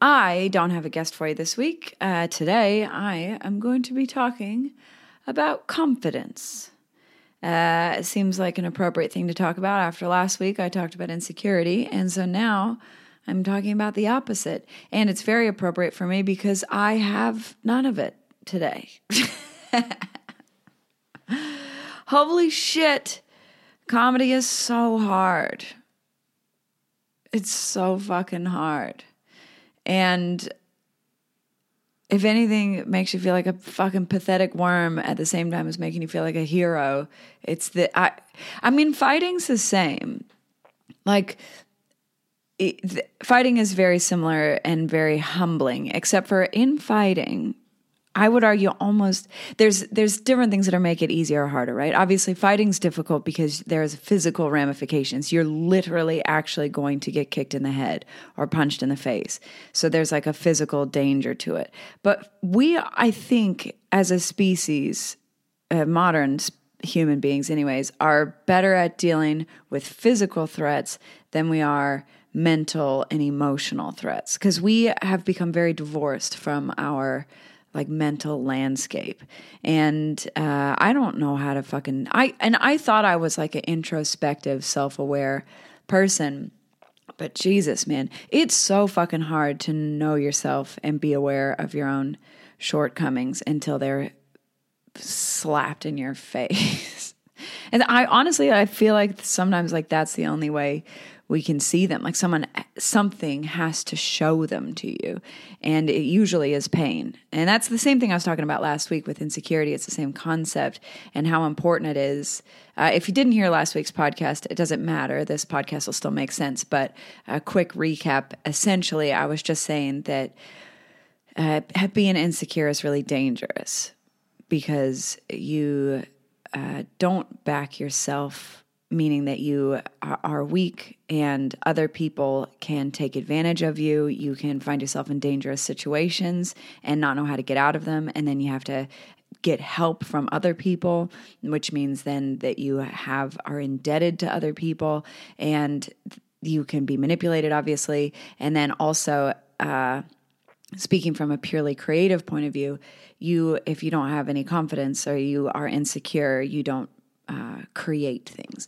I don't have a guest for you this week. Uh, today, I am going to be talking about confidence. Uh, it seems like an appropriate thing to talk about. After last week, I talked about insecurity, and so now I'm talking about the opposite. And it's very appropriate for me because I have none of it today. Holy shit, comedy is so hard. It's so fucking hard. And if anything makes you feel like a fucking pathetic worm at the same time as making you feel like a hero, it's the I I mean fighting's the same. Like it, the, fighting is very similar and very humbling except for in fighting I would argue almost there's there's different things that are make it easier or harder, right? Obviously, fighting's difficult because there's physical ramifications. You're literally actually going to get kicked in the head or punched in the face. So there's like a physical danger to it. But we, I think, as a species, uh, modern human beings, anyways, are better at dealing with physical threats than we are mental and emotional threats because we have become very divorced from our like mental landscape. And uh, i don't know how to fucking i and i thought i was like an introspective self-aware person but jesus man it's so fucking hard to know yourself and be aware of your own shortcomings until they're slapped in your face. And i honestly i feel like sometimes like that's the only way we can see them. Like someone something has to show them to you. And it usually is pain. And that's the same thing i was talking about last week with insecurity. It's the same concept and how important it is. Uh, if you didn't hear last week's podcast it doesn't matter. This podcast will still make sense. But a quick recap. Essentially i was just saying that uh, being insecure is really dangerous because you uh, don't back yourself meaning that you are weak and other people can take advantage of you. You can find yourself in dangerous situations and not know how to get out of them. And then you have to get help from other people, which means then that you have are indebted to other people and you can be manipulated, obviously. And then also, uh, speaking from a purely creative point of view, you, if you don't have any confidence or you are insecure, you don't uh, create things.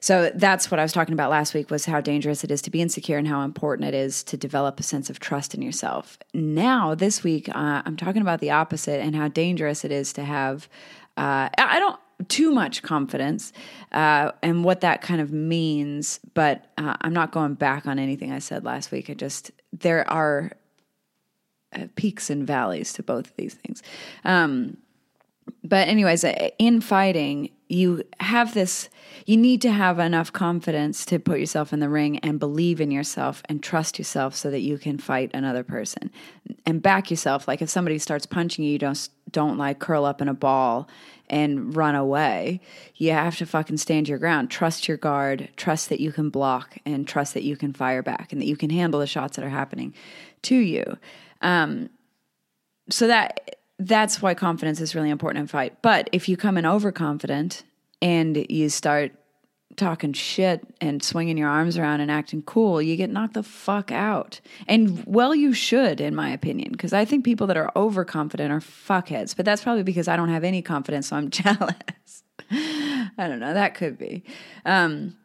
So that's what I was talking about last week was how dangerous it is to be insecure and how important it is to develop a sense of trust in yourself. Now, this week, uh, I'm talking about the opposite and how dangerous it is to have. Uh, I don't too much confidence uh, and what that kind of means, but uh, I'm not going back on anything I said last week. I just there are uh, peaks and valleys to both of these things. Um, but anyways, in fighting, you have this you need to have enough confidence to put yourself in the ring and believe in yourself and trust yourself so that you can fight another person and back yourself. Like if somebody starts punching you, you don't don't like curl up in a ball and run away. You have to fucking stand your ground. Trust your guard. Trust that you can block and trust that you can fire back and that you can handle the shots that are happening to you. Um, so that that's why confidence is really important in fight. But if you come in overconfident and you start talking shit and swinging your arms around and acting cool, you get knocked the fuck out. And well, you should, in my opinion, because I think people that are overconfident are fuckheads. But that's probably because I don't have any confidence, so I'm jealous. I don't know. That could be. Um,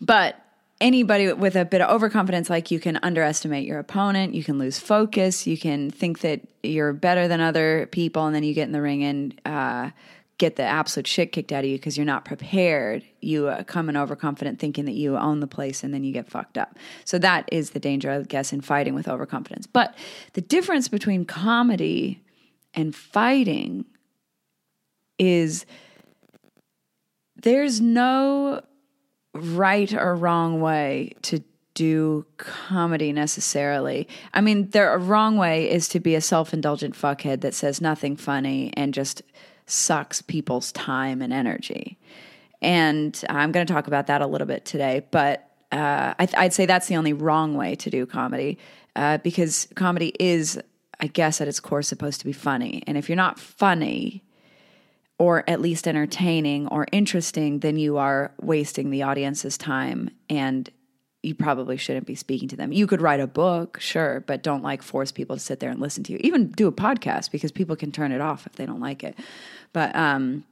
but anybody with a bit of overconfidence, like you can underestimate your opponent, you can lose focus, you can think that you're better than other people, and then you get in the ring and uh, get the absolute shit kicked out of you because you're not prepared. You uh, come in overconfident, thinking that you own the place, and then you get fucked up. So that is the danger, I guess, in fighting with overconfidence. But the difference between comedy and fighting is there's no right or wrong way to do comedy necessarily. I mean, the wrong way is to be a self indulgent fuckhead that says nothing funny and just sucks people's time and energy. And I'm going to talk about that a little bit today, but uh, I, would say that's the only wrong way to do comedy uh, because comedy is, I guess, at its core supposed to be funny. And if you're not funny, or at least entertaining or interesting, then you are wasting the audience's time and you probably shouldn't be speaking to them. You could write a book, sure, but don't like force people to sit there and listen to you. Even do a podcast because people can turn it off if they don't like it. But um,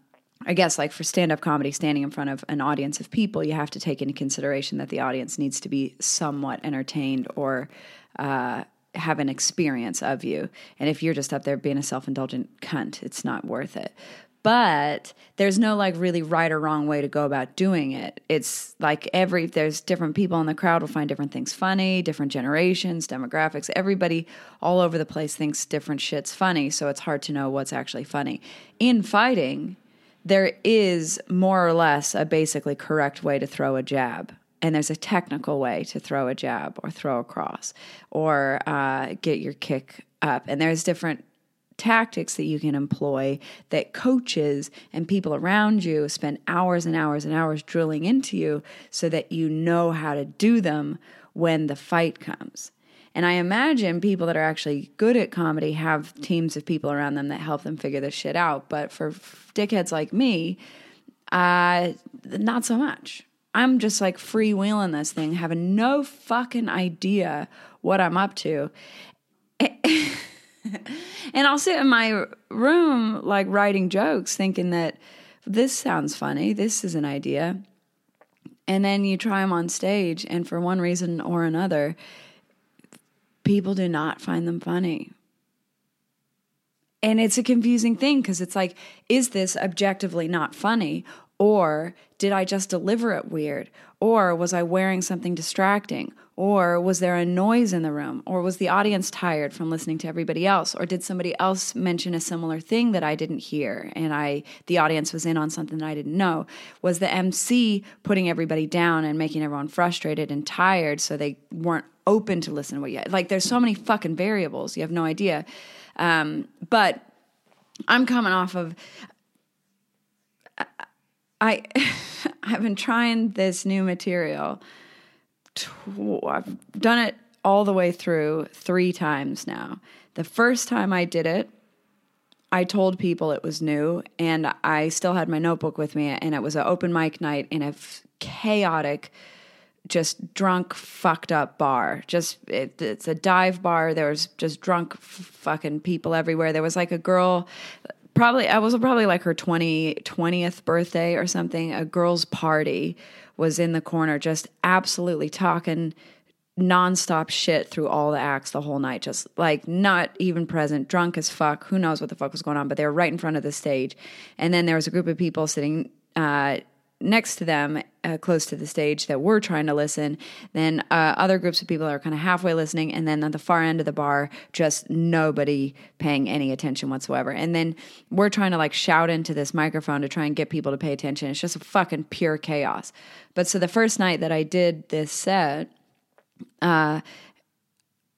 I guess like for stand up comedy, standing in front of an audience of people, you have to take into consideration that the audience needs to be somewhat entertained or uh, have an experience of you. And if you're just up there being a self indulgent cunt, it's not worth it but there's no like really right or wrong way to go about doing it. It's like every there's different people in the crowd will find different things funny, different generations, demographics. Everybody all over the place thinks different shit's funny, so it's hard to know what's actually funny. In fighting, there is more or less a basically correct way to throw a jab. And there's a technical way to throw a jab or throw a cross or uh, get your kick up. And there's different tactics that you can employ that coaches and people around you spend hours and hours and hours drilling into you so that you know how to do them when the fight comes. And I imagine people that are actually good at comedy have teams of people around them that help them figure this shit out. But for dickheads like me, uh, not so much. I'm just like freewheeling this thing, having no fucking idea what I'm up to. and I'll sit in my room like writing jokes, thinking that this sounds funny, this is an idea. And then you try them on stage, and for one reason or another, people do not find them funny. And it's a confusing thing because it's like, is this objectively not funny? Or did I just deliver it weird? Or was I wearing something distracting? Or was there a noise in the room? Or was the audience tired from listening to everybody else? Or did somebody else mention a similar thing that I didn't hear and I the audience was in on something that I didn't know? Was the MC putting everybody down and making everyone frustrated and tired so they weren't open to listen to what you had? like there's so many fucking variables, you have no idea. Um, but I'm coming off of I I've been trying this new material I've done it all the way through three times now. The first time I did it, I told people it was new, and I still had my notebook with me, and it was an open mic night in a f- chaotic, just drunk, fucked up bar. Just it, it's a dive bar. There was just drunk, f- fucking people everywhere. There was like a girl probably I was probably like her 20, 20th birthday or something, a girl's party was in the corner just absolutely talking nonstop shit through all the acts the whole night, just like not even present, drunk as fuck. Who knows what the fuck was going on, but they were right in front of the stage. And then there was a group of people sitting uh, next to them, uh, close to the stage, that were trying to listen. Then uh, other groups of people are kind of halfway listening, and then at the far end of the bar, just nobody paying any attention whatsoever. And then we're trying to like shout into this microphone to try and get people to pay attention. It's just a fucking pure chaos. But so the first night that I did this set, uh,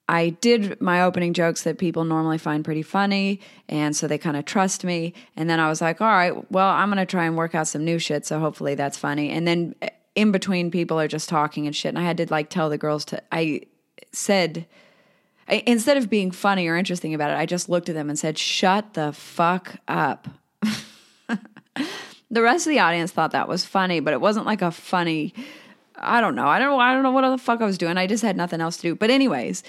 I did my opening jokes that people normally find pretty funny, and so they kind of trust me. And then I was like, all right, well, I'm gonna try and work out some new shit, so hopefully that's funny. And then eh, in between, people are just talking and shit, and I had to like tell the girls to. I said. I, instead of being funny or interesting about it, I just looked at them and said, "Shut the fuck up." the rest of the audience thought that was funny, but it wasn't like a funny. I don't know. I don't. I don't know what the fuck I was doing. I just had nothing else to do. But anyways,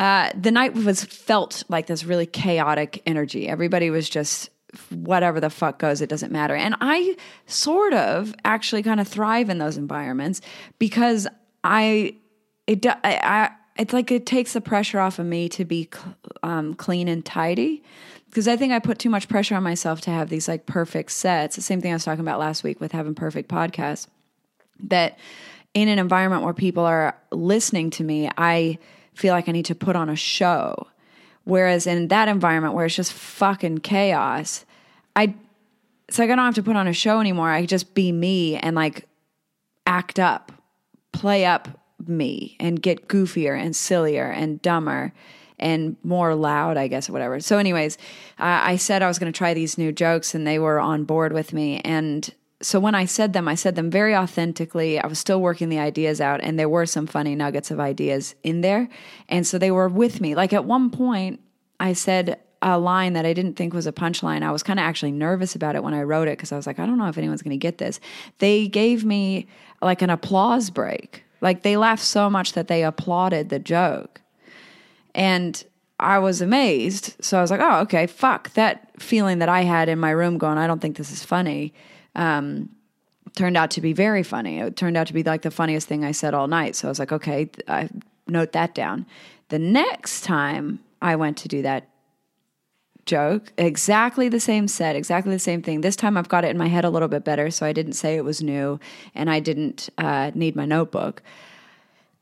uh, the night was felt like this really chaotic energy. Everybody was just whatever the fuck goes, it doesn't matter. And I sort of actually kind of thrive in those environments because I, it, I, I it's like it takes the pressure off of me to be um, clean and tidy because I think I put too much pressure on myself to have these like perfect sets. The same thing I was talking about last week with having perfect podcasts. That in an environment where people are listening to me, I feel like I need to put on a show. Whereas in that environment where it's just fucking chaos, I it's like I don't have to put on a show anymore. I just be me and like act up, play up me and get goofier and sillier and dumber and more loud, I guess, or whatever. So, anyways, uh, I said I was going to try these new jokes, and they were on board with me. And so when I said them, I said them very authentically. I was still working the ideas out, and there were some funny nuggets of ideas in there. And so they were with me. Like at one point, I said a line that I didn't think was a punchline. I was kind of actually nervous about it when I wrote it because I was like, I don't know if anyone's going to get this. They gave me like an applause break. Like they laughed so much that they applauded the joke. And I was amazed. So I was like, oh, okay, fuck. That feeling that I had in my room going, I don't think this is funny, um, turned out to be very funny. It turned out to be like the funniest thing I said all night. So I was like, okay, I note that down. The next time I went to do that joke, exactly the same set, exactly the same thing. This time I've got it in my head a little bit better, so I didn't say it was new and I didn't uh, need my notebook.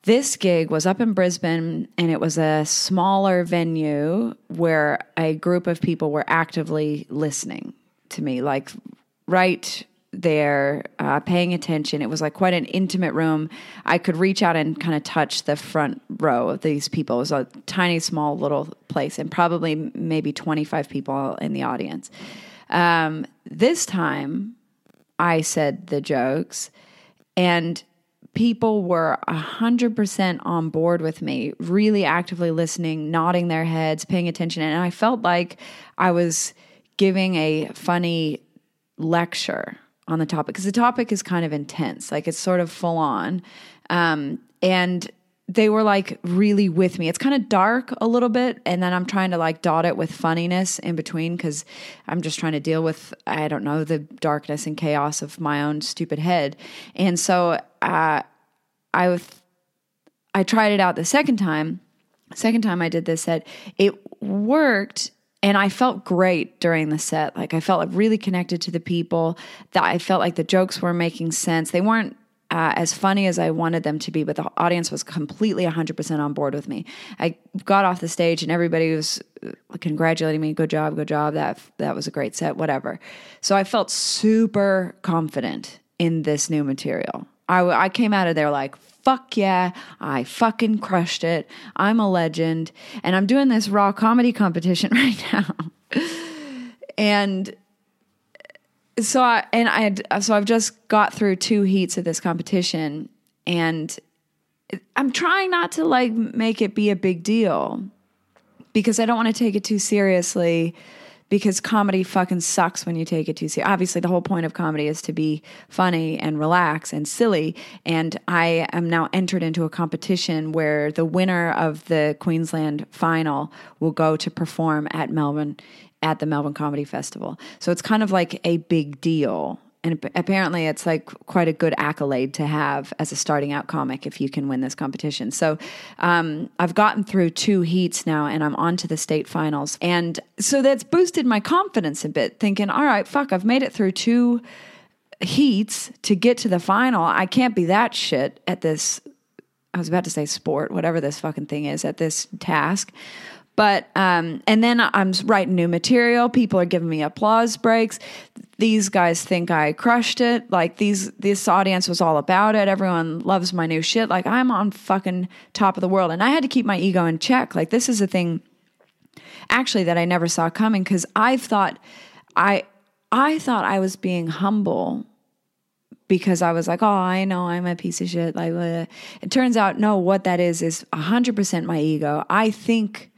This gig was up in Brisbane and it was a smaller venue where a group of people were actively listening to me, like right there, uh, paying attention. It was like quite an intimate room. I could reach out and kind of touch the front row of these people. It was a tiny, small little place and probably maybe 25 people in the audience. Um, this time, I said the jokes and people were 100% on board with me, really actively listening, nodding their heads, paying attention. And I felt like I was giving a funny lecture on the topic because the topic is kind of intense, like it's sort of full on. Um, and they were like really with me. It's kind of dark a little bit, and then I'm trying to like dot it with funniness in between because I'm just trying to deal with I don't know the darkness and chaos of my own stupid head. And so uh, I was I tried it out the second time. Second time I did this set, it worked and I felt great during the set. Like I felt like really connected to the people. That I felt like the jokes were making sense. They weren't uh, as funny as I wanted them to be, but the audience was completely 100% on board with me. I got off the stage and everybody was uh, congratulating me. Good job, good job. That that was a great set. Whatever. So I felt super confident in this new material. I, I came out of there like, fuck yeah, I fucking crushed it. I'm a legend. And I'm doing this raw comedy competition right now. and so I and I so I've just got through two heats of this competition and I'm trying not to like make it be a big deal because I don't want to take it too seriously because comedy fucking sucks when you take it too seriously. Obviously, the whole point of comedy is to be funny and relax and silly. And I am now entered into a competition where the winner of the Queensland final will go to perform at Melbourne at the Melbourne Comedy Festival. So it's kind of like a big deal and apparently it's like quite a good accolade to have as a starting out comic if you can win this competition. So um, i've gotten through two heats now and i'm on to the state finals. And so that's boosted my confidence a bit thinking all right fuck i've made it through two heats to get to the final. I can't be that shit at this i was about to say sport whatever this fucking thing is at this task but um, and then I'm writing new material. People are giving me applause breaks. These guys think I crushed it. Like these, this audience was all about it. Everyone loves my new shit. Like I'm on fucking top of the world, and I had to keep my ego in check. Like this is a thing, actually, that I never saw coming because I thought I, I thought I was being humble because I was like, oh, I know I'm a piece of shit. Like, uh. it turns out, no, what that is is 100% my ego. I think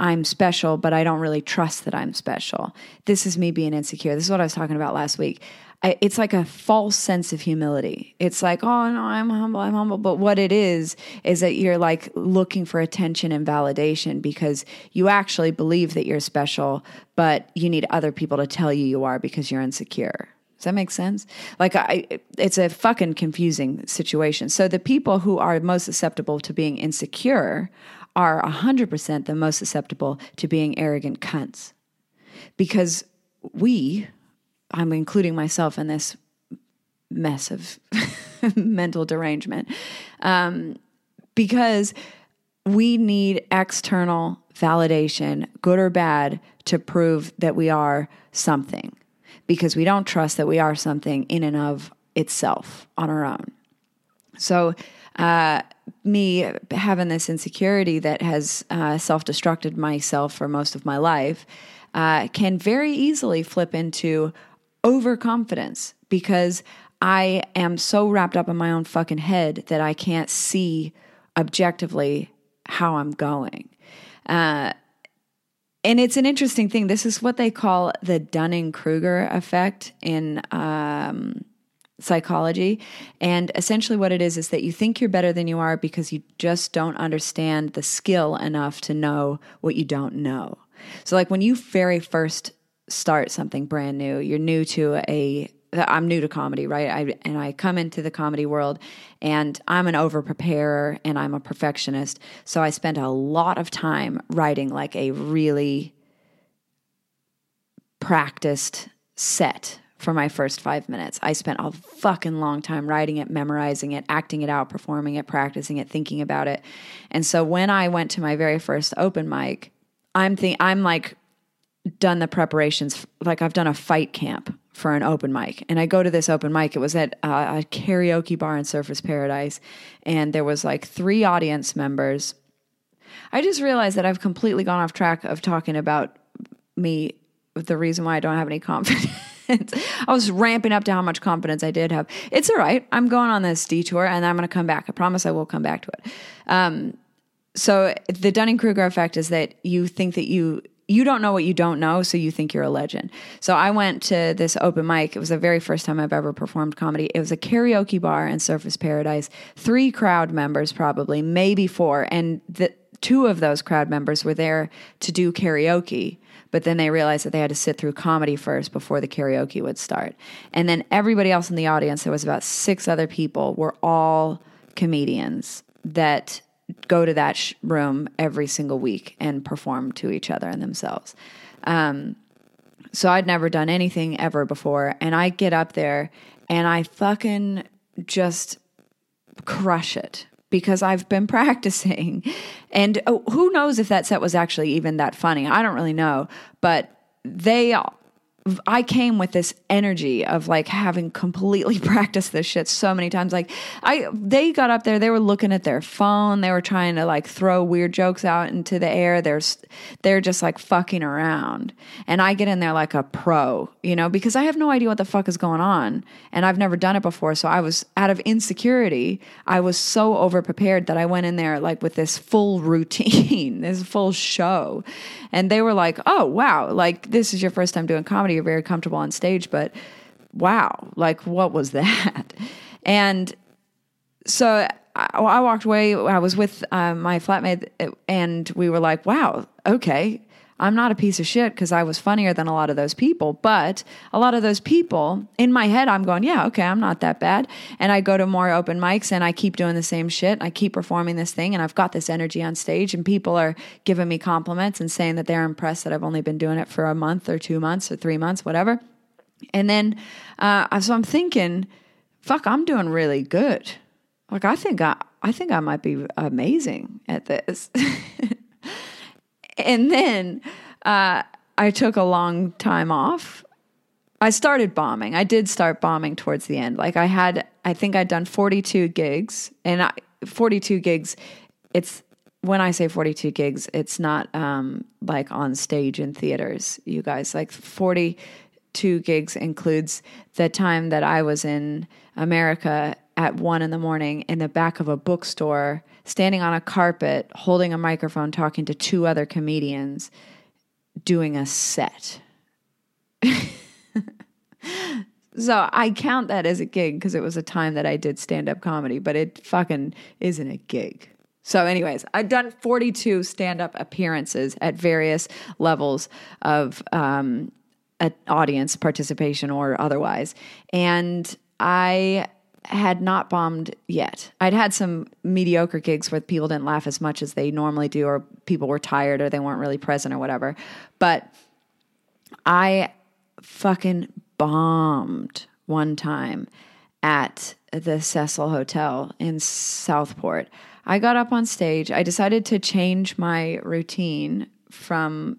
I'm special, but I don't really trust that I'm special. This is me being insecure. This is what I was talking about last week. I, it's like a false sense of humility. It's like, oh no, I'm humble, I'm humble. But what it is, is that you're like looking for attention and validation because you actually believe that you're special, but you need other people to tell you you are because you're insecure. Does that make sense? Like, I, it's a fucking confusing situation. So, the people who are most susceptible to being insecure are 100% the most susceptible to being arrogant cunts. Because we, I'm including myself in this mess of mental derangement, um, because we need external validation, good or bad, to prove that we are something. Because we don't trust that we are something in and of itself on our own. So me having this insecurity that has uh, self destructed myself for most of my life uh, can very easily flip into overconfidence because I am so wrapped up in my own fucking head that I can't see objectively how I'm going. Uh, and it's an interesting thing. This is what they call the Dunning Kruger effect in um, psychology. And essentially, what it is is that you think you're better than you are because you just don't understand the skill enough to know what you don't know. So, like when you very first start something brand new, you're new to a I'm new to comedy, right? I, and I come into the comedy world and I'm an over preparer and I'm a perfectionist. So I spent a lot of time writing like a really practiced set for my first five minutes. I spent a fucking long time writing it, memorizing it, acting it out, performing it, practicing it, thinking about it. And so when I went to my very first open mic, I'm think I'm like done the preparations like I've done a fight camp for an open mic. And I go to this open mic. It was at uh, a karaoke bar in Surfers Paradise, and there was like three audience members. I just realized that I've completely gone off track of talking about me. The reason why I don't have any confidence. I was ramping up to how much confidence I did have. It's all right. I'm going on this detour, and I'm going to come back. I promise I will come back to it. Um, so the Dunning Kruger effect is that you think that you you don't know what you don't know, so you think you're a legend. So I went to this open mic. It was the very first time I've ever performed comedy. It was a karaoke bar in Surfers Paradise. Three crowd members, probably, maybe four. And the two of those crowd members were there to do karaoke. But then they realized that they had to sit through comedy first before the karaoke would start. And then everybody else in the audience, there was about six other people, were all comedians that go to that sh- room every single week and perform to each other and themselves. Um, so I'd never done anything ever before. And I get up there and I fucking just crush it because I've been practicing. And oh, who knows if that set was actually even that funny? I don't really know. But they I came with this energy of like having completely practiced this shit so many times. Like I, they got up there, they were looking at their phone, they were trying to like throw weird jokes out into the air. There's, they're just like fucking around, and I get in there like a pro, you know, because I have no idea what the fuck is going on, and I've never done it before. So I was out of insecurity. I was so over prepared that I went in there like with this full routine, this full show, and they were like, "Oh wow, like this is your first time doing comedy." You're very comfortable on stage, but wow, like what was that? And so I, I walked away. I was with uh, my flatmate, and we were like, wow, okay. I'm not a piece of shit because I was funnier than a lot of those people. But a lot of those people, in my head, I'm going, yeah, okay, I'm not that bad. And I go to more open mics and I keep doing the same shit. I keep performing this thing and I've got this energy on stage and people are giving me compliments and saying that they're impressed that I've only been doing it for a month or two months or three months, whatever. And then, uh, so I'm thinking, fuck, I'm doing really good. Like, I think I, I think I might be amazing at this. and then uh, I took a long time off. I started bombing. I did start bombing towards the end. Like I had, I think I'd done 42 gigs, and I, 42 gigs. It's when I say 42 gigs, it's not um, like on stage in theaters. You guys, like 42 gigs includes the time that I was in America at one in the morning in the back of a bookstore standing on a carpet, holding a microphone, talking to two other comedians, doing a set. so I count that as a gig because it was a time that I did stand up comedy, but it fucking isn't a gig. So, anyways, I've done 42 stand up appearances at various levels of um, audience participation or otherwise. And I had not bombed yet. I'd had some mediocre gigs where people didn't laugh as much as they normally do, or people were tired, or they weren't really present, or whatever. But I fucking bombed one time at the Cecil Hotel in Southport. I got up on stage. I decided to change my routine from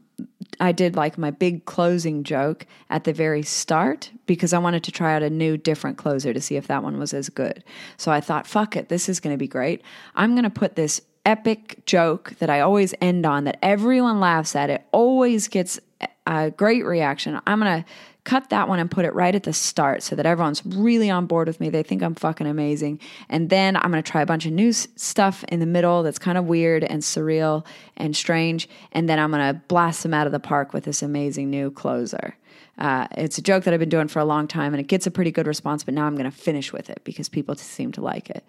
I did like my big closing joke at the very start because I wanted to try out a new, different closer to see if that one was as good. So I thought, fuck it, this is going to be great. I'm going to put this epic joke that I always end on that everyone laughs at. It always gets a great reaction. I'm going to cut that one and put it right at the start so that everyone's really on board with me. They think I'm fucking amazing. And then I'm going to try a bunch of new stuff in the middle that's kind of weird and surreal and strange. And then I'm going to blast them out of the park with this amazing new closer. Uh, it's a joke that I've been doing for a long time and it gets a pretty good response, but now I'm going to finish with it because people seem to like it.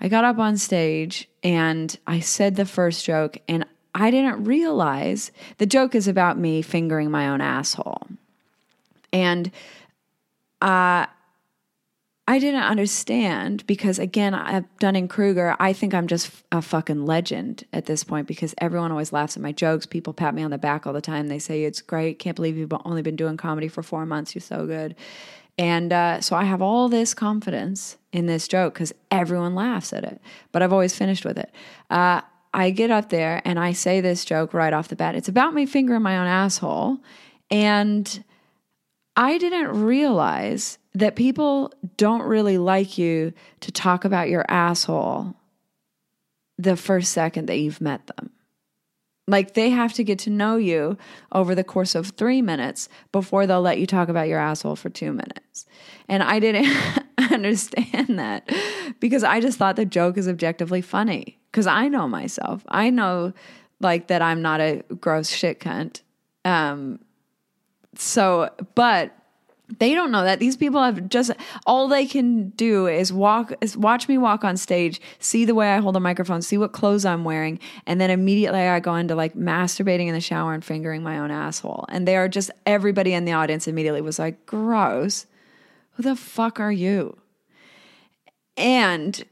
I got up on stage and I said the first joke, and I didn't realize the joke is about me fingering my own asshole. And uh, I didn't understand because, again, I've Dunning Kruger, I think I'm just a fucking legend at this point because everyone always laughs at my jokes. People pat me on the back all the time. They say, It's great. Can't believe you've only been doing comedy for four months. You're so good. And uh, so I have all this confidence in this joke because everyone laughs at it, but I've always finished with it. Uh, I get up there and I say this joke right off the bat. It's about me fingering my own asshole. And I didn't realize that people don't really like you to talk about your asshole the first second that you've met them. Like they have to get to know you over the course of three minutes before they'll let you talk about your asshole for two minutes. And I didn't understand that because I just thought the joke is objectively funny because I know myself. I know like that I'm not a gross shit cunt. Um, so, but they don't know that. These people have just all they can do is walk is watch me walk on stage see the way i hold a microphone see what clothes i'm wearing and then immediately i go into like masturbating in the shower and fingering my own asshole. And they are just everybody in the audience immediately was like gross. Who the fuck are you? And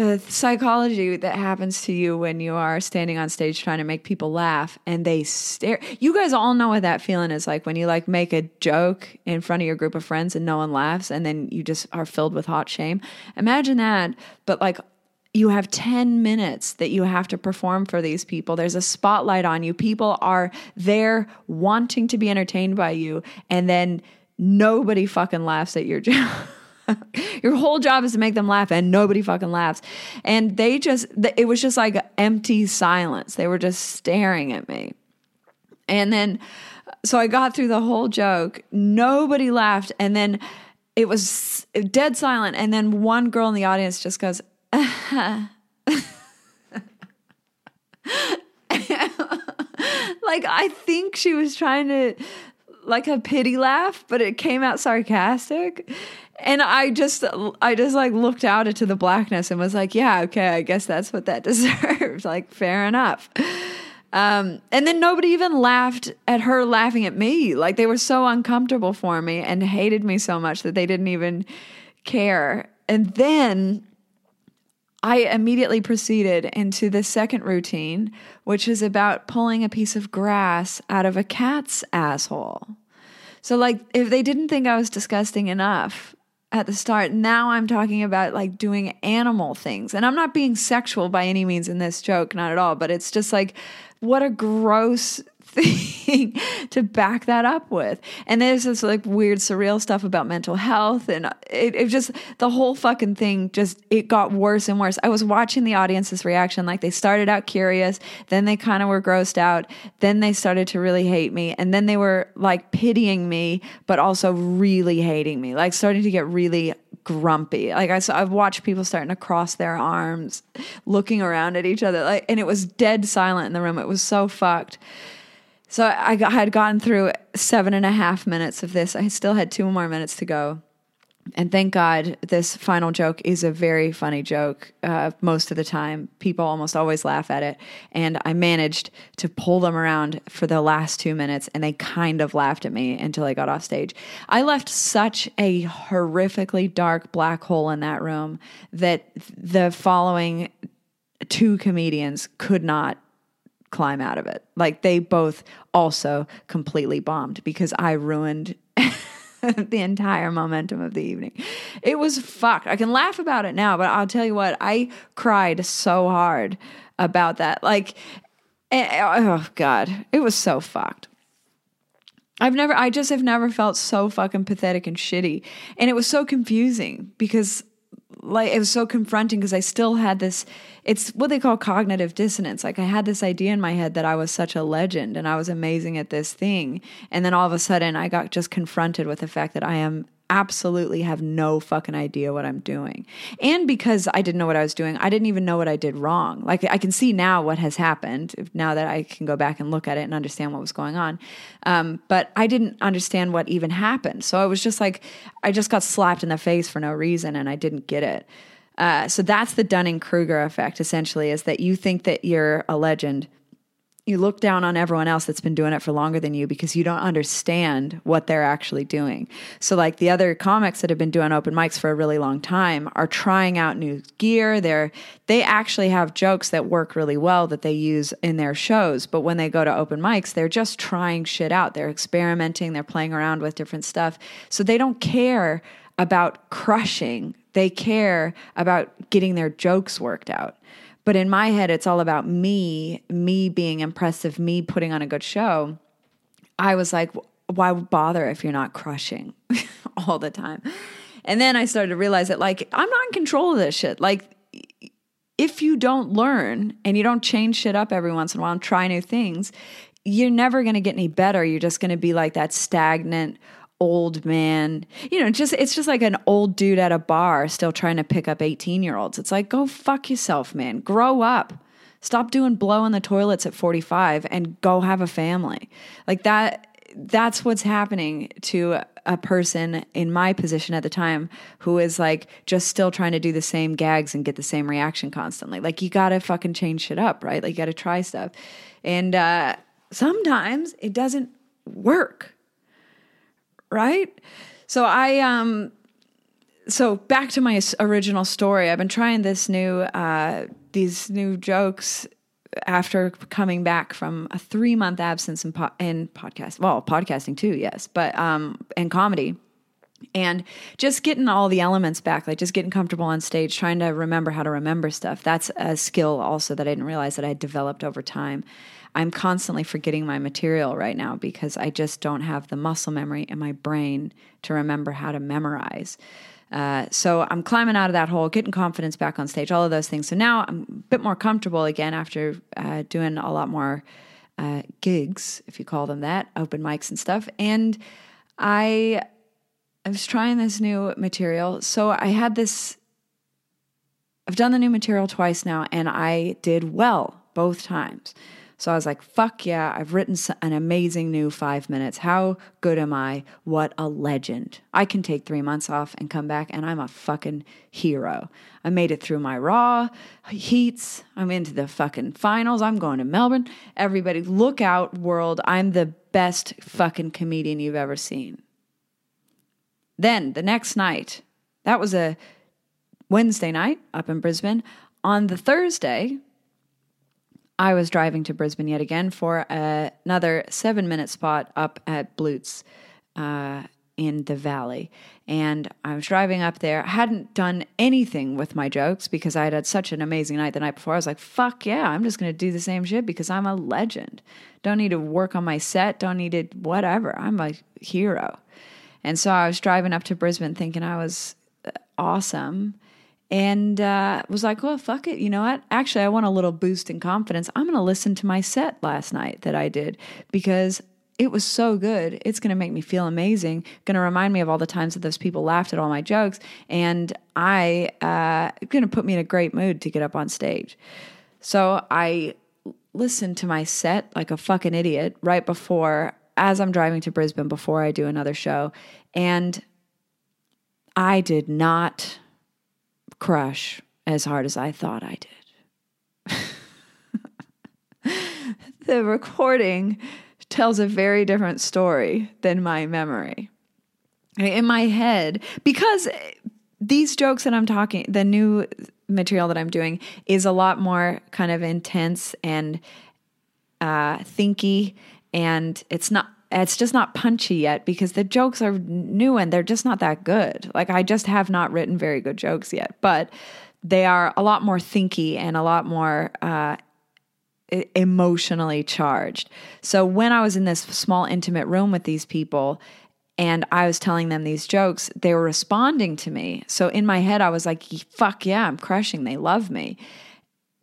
uh, psychology that happens to you when you are standing on stage trying to make people laugh and they stare. You guys all know what that feeling is like when you like make a joke in front of your group of friends and no one laughs and then you just are filled with hot shame. Imagine that, but like you have 10 minutes that you have to perform for these people. There's a spotlight on you. People are there wanting to be entertained by you and then nobody fucking laughs at your joke. Your whole job is to make them laugh, and nobody fucking laughs. And they just, it was just like empty silence. They were just staring at me. And then, so I got through the whole joke. Nobody laughed. And then it was dead silent. And then one girl in the audience just goes, like I think she was trying to like a pity laugh, but it came out sarcastic. And I just, I just like looked out into the blackness and was like, yeah, okay, I guess that's what that deserves. like, fair enough. Um, and then nobody even laughed at her laughing at me. Like, they were so uncomfortable for me and hated me so much that they didn't even care. And then I immediately proceeded into the second routine, which is about pulling a piece of grass out of a cat's asshole. So, like, if they didn't think I was disgusting enough at the start, now I'm talking about like doing animal things. And I'm not being sexual by any means in this joke, not at all, but it's just like, what a gross thing to back that up with. And there's this like weird surreal stuff about mental health and it, it just the whole fucking thing just it got worse and worse. I was watching the audience's reaction like they started out curious, then they kind of were grossed out, then they started to really hate me and then they were like pitying me but also really hating me. Like starting to get really grumpy. Like I saw, I've watched people starting to cross their arms, looking around at each other, like, and it was dead silent in the room. It was so fucked. So I, had gotten through seven and a half minutes of this. I still had two more minutes to go. And thank God this final joke is a very funny joke uh, most of the time. People almost always laugh at it. And I managed to pull them around for the last two minutes, and they kind of laughed at me until I got off stage. I left such a horrifically dark black hole in that room that the following two comedians could not climb out of it. Like they both also completely bombed because I ruined the entire momentum of the evening. It was fucked. I can laugh about it now, but I'll tell you what, I cried so hard about that. Like eh, eh, oh God, it was so fucked. I've never, I just have never felt so fucking pathetic and shitty. And it was so confusing because like it was so confronting because I still had this it's what they call cognitive dissonance. Like I had this idea in my head that I was such a legend and I was amazing at this thing. And then all of a sudden I got just confronted with the fact that I am absolutely have no fucking idea what I'm doing. And because I didn't know what I was doing, I didn't even know what I did wrong. Like I can see now what has happened now that I can go back and look at it and understand what was going on. Um, but I didn't understand what even happened. So I was just like, I just got slapped in the face for no reason and I didn't get it. Uh, so that's the Dunning Kruger effect, essentially, is that you think that you're a legend you look down on everyone else that's been doing it for longer than you because you don't understand what they're actually doing. So like the other comics that have been doing open mics for a really long time are trying out new gear. They're they actually have jokes that work really well that they use in their shows, but when they go to open mics, they're just trying shit out. They're experimenting, they're playing around with different stuff. So they don't care about crushing. They care about getting their jokes worked out. But in my head, it's all about me, me being impressive, me putting on a good show. I was like, why bother if you're not crushing all the time? And then I started to realize that, like, I'm not in control of this shit. Like, if you don't learn and you don't change shit up every once in a while and try new things, you're never going to get any better. You're just going to be like that stagnant old man. You know, just it's just like an old dude at a bar still trying to pick up 18 year olds. It's like, go fuck yourself, man. Grow up. Stop doing blow in the toilets at 45 and go have a family. Like that that's what's happening to a person in my position at the time who is like just still trying to do the same gags and get the same reaction constantly. Like you got to fucking change shit up, right? Like you got to try stuff. And uh sometimes it doesn't work right? So I um so back to my original story. I've been trying this new uh these new jokes after coming back from a 3 month absence in po- in podcast. Well, podcasting too, yes, but um and comedy and just getting all the elements back like just getting comfortable on stage trying to remember how to remember stuff that's a skill also that i didn't realize that i had developed over time I'm constantly forgetting my material right now because I just don't have the muscle memory in my brain to remember how to memorize. Uh, so I'm climbing out of that hole, getting confidence back on stage, all of those things. So now I'm a bit more comfortable again after uh, doing a lot more uh, gigs, if you call them that, open mics and stuff. And I, I was trying this new material. So I had this. I've done the new material twice now, and I did well both times. So I was like, fuck yeah, I've written an amazing new five minutes. How good am I? What a legend. I can take three months off and come back, and I'm a fucking hero. I made it through my raw heats. I'm into the fucking finals. I'm going to Melbourne. Everybody, look out, world. I'm the best fucking comedian you've ever seen. Then the next night, that was a Wednesday night up in Brisbane. On the Thursday, I was driving to Brisbane yet again for uh, another seven minute spot up at Blutz uh, in the valley. And I was driving up there. I hadn't done anything with my jokes because I had had such an amazing night the night before. I was like, fuck yeah, I'm just going to do the same shit because I'm a legend. Don't need to work on my set, don't need to whatever. I'm a hero. And so I was driving up to Brisbane thinking I was uh, awesome and uh, was like, well, fuck it. You know what? Actually, I want a little boost in confidence. I'm going to listen to my set last night that I did because it was so good. It's going to make me feel amazing. Going to remind me of all the times that those people laughed at all my jokes, and I uh, going to put me in a great mood to get up on stage. So I listened to my set like a fucking idiot right before, as I'm driving to Brisbane before I do another show, and I did not crush as hard as I thought I did. the recording tells a very different story than my memory. In my head, because these jokes that I'm talking, the new material that I'm doing is a lot more kind of intense and uh, thinky, and it's not it's just not punchy yet because the jokes are new and they're just not that good. Like I just have not written very good jokes yet, but they are a lot more thinky and a lot more uh, emotionally charged. So when I was in this small intimate room with these people and I was telling them these jokes, they were responding to me. So in my head, I was like, fuck yeah, I'm crushing. They love me.